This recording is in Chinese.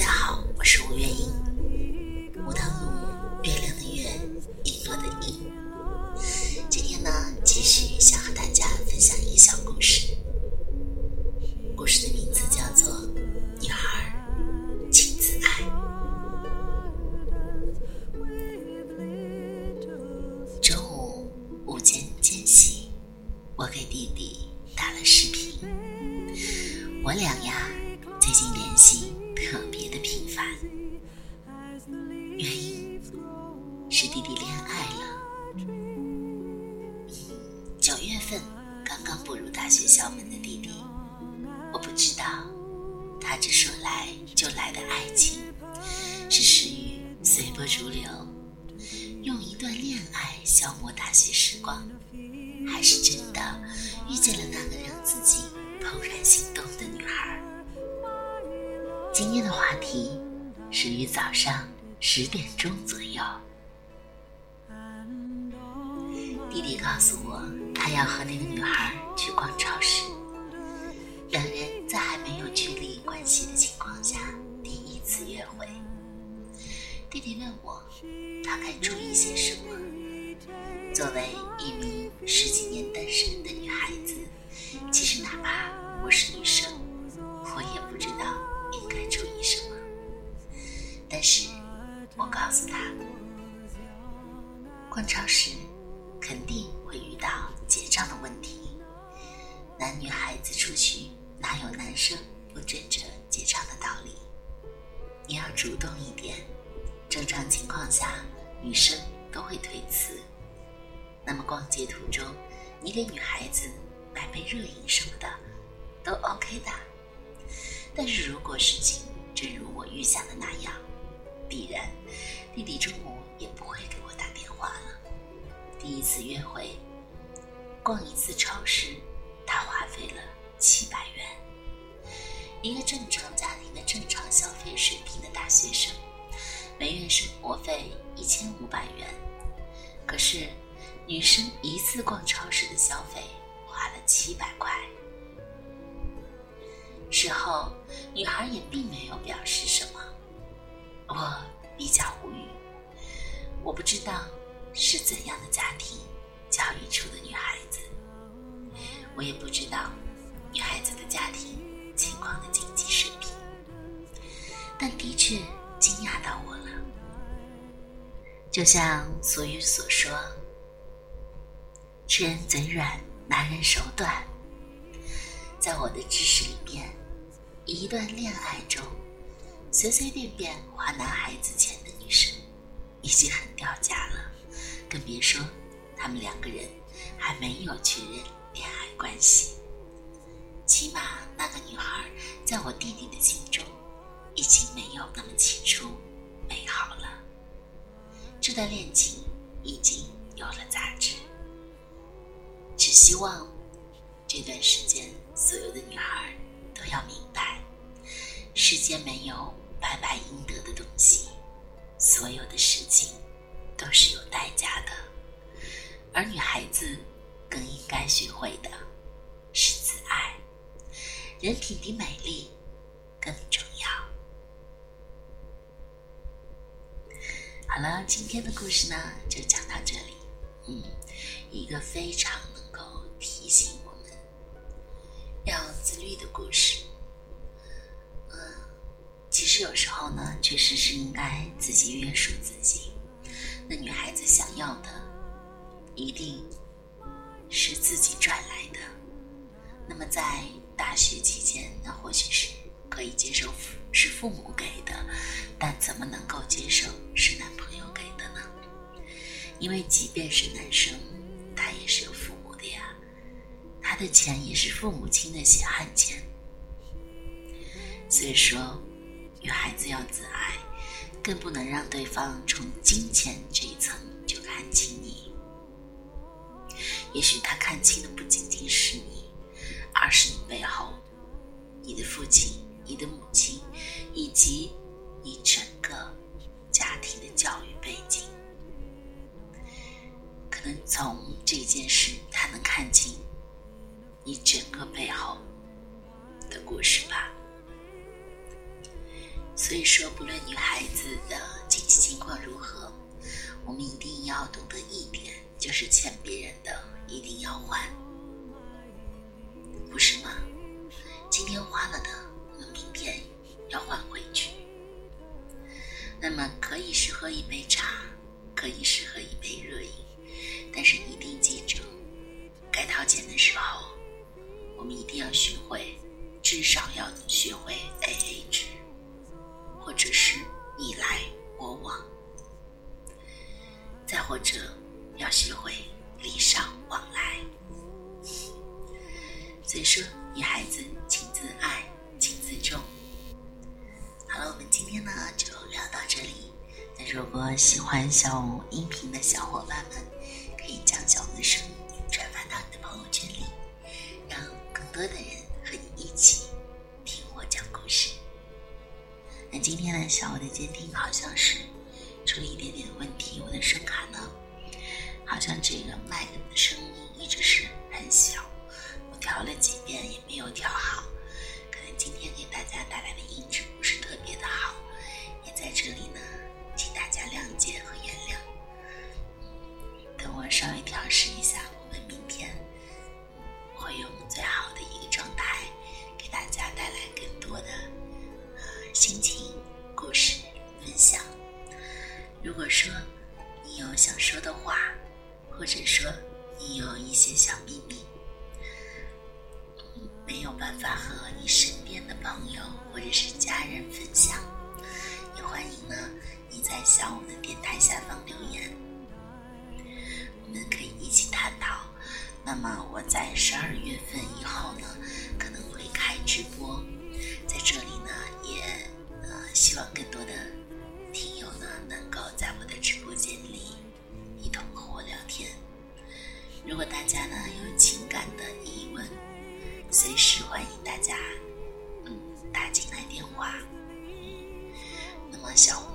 大家好，我是吴月英，吴的吴，月亮的月，璎珞的璎。今天呢，继续想和大家分享一个小故事。故事的名字叫做《女孩，请自爱》。中午午间间隙，我给弟弟打了视频。我俩呀，是弟弟恋爱了。九月份刚刚步入大学校门的弟弟，我不知道他这说来就来的爱情，是始于随波逐流，用一段恋爱消磨大学时光，还是真的遇见了那个让自己怦然心动的女孩。今天的话题始于早上十点钟左右，弟弟告诉我，他要和那个女孩去逛超市。两人在还没有确立关系的情况下，第一次约会。弟弟问我，他该注意些什么？作为一名十几年单身的女孩子，其实哪怕我是女生，我也不知道。应该注意什么？但是我告诉他，逛超市肯定会遇到结账的问题。男女孩子出去，哪有男生不争着结账的道理？你要主动一点。正常情况下，女生都会推辞。那么逛街途中，你给女孩子买杯热饮什么的，都 OK 的。但是如果事情正如我预想的那样，必然弟弟中午也不会。第一次约会，逛一次超市，他花费了七百元。一个正常家庭的正常消费水平的大学生，每月生活费一千五百元。可是女生一次逛超市的消费花了七百块。事后，女孩也并没有表示什么。我比较无语，我不知道是怎样的家庭教育出的女孩子，我也不知道女孩子的家庭情况的经济水平，但的确惊讶到我了。就像俗语所说：“吃人嘴软，拿人手短。”在我的知识里面。一段恋爱中，随随便便花男孩子钱的女生，已经很掉价了，更别说他们两个人还没有确认恋爱关系。起码那个女孩在我弟弟的心中，已经没有那么起初美好了。这段恋情已经有了杂质。只希望这段时间所有的女孩。都要明白，世间没有白白应得的东西，所有的事情都是有代价的。而女孩子更应该学会的是自爱，人品比美丽更重要。好了，今天的故事呢就讲到这里。嗯，一个非常能够提醒我们。要自律的故事，嗯，其实有时候呢，确实是应该自己约束自己。那女孩子想要的，一定是自己赚来的。那么在大学期间，那或许是可以接受是父母给的，但怎么能够接受是男朋友给的呢？因为即便是男生，他也是有父母的呀。他的钱也是父母亲的血汗钱，所以说，女孩子要自爱，更不能让对方从金钱这一层就看清你。也许他看清的不仅仅是你，而是你背后，你的父亲、你的母亲，以及你整个家庭的教育背景。可能从这件事，他能看清。你整个背后的故事吧。所以说，不论女孩子的经济情况如何，我们一定要懂得一点，就是欠别人的一定要还，不是吗？今天花了的，我们明天要还回去。那么，可以是喝一杯茶，可以是喝一杯热饮，但是一定记住，该掏钱的时候，我们一定要学会，至少要学会 A A 制。或者是你来我往，再或者要学会礼尚往来。所以说，女孩子请自爱，请自重。好了，我们今天呢就聊到这里。那如果喜欢小五音频的小伙伴们，可以将小五的声音转发到你的朋友圈里，让更多的人。今天呢，小我的监听好像是出了一点点问题，我的声卡呢，好像这个麦的声音一直是很小，我调了几遍也没有调好，或者是家人分享，也欢迎呢你在小五的电台下方留言，我们可以一起探讨。那么我在十二月份以后呢，可能会开直播，那么小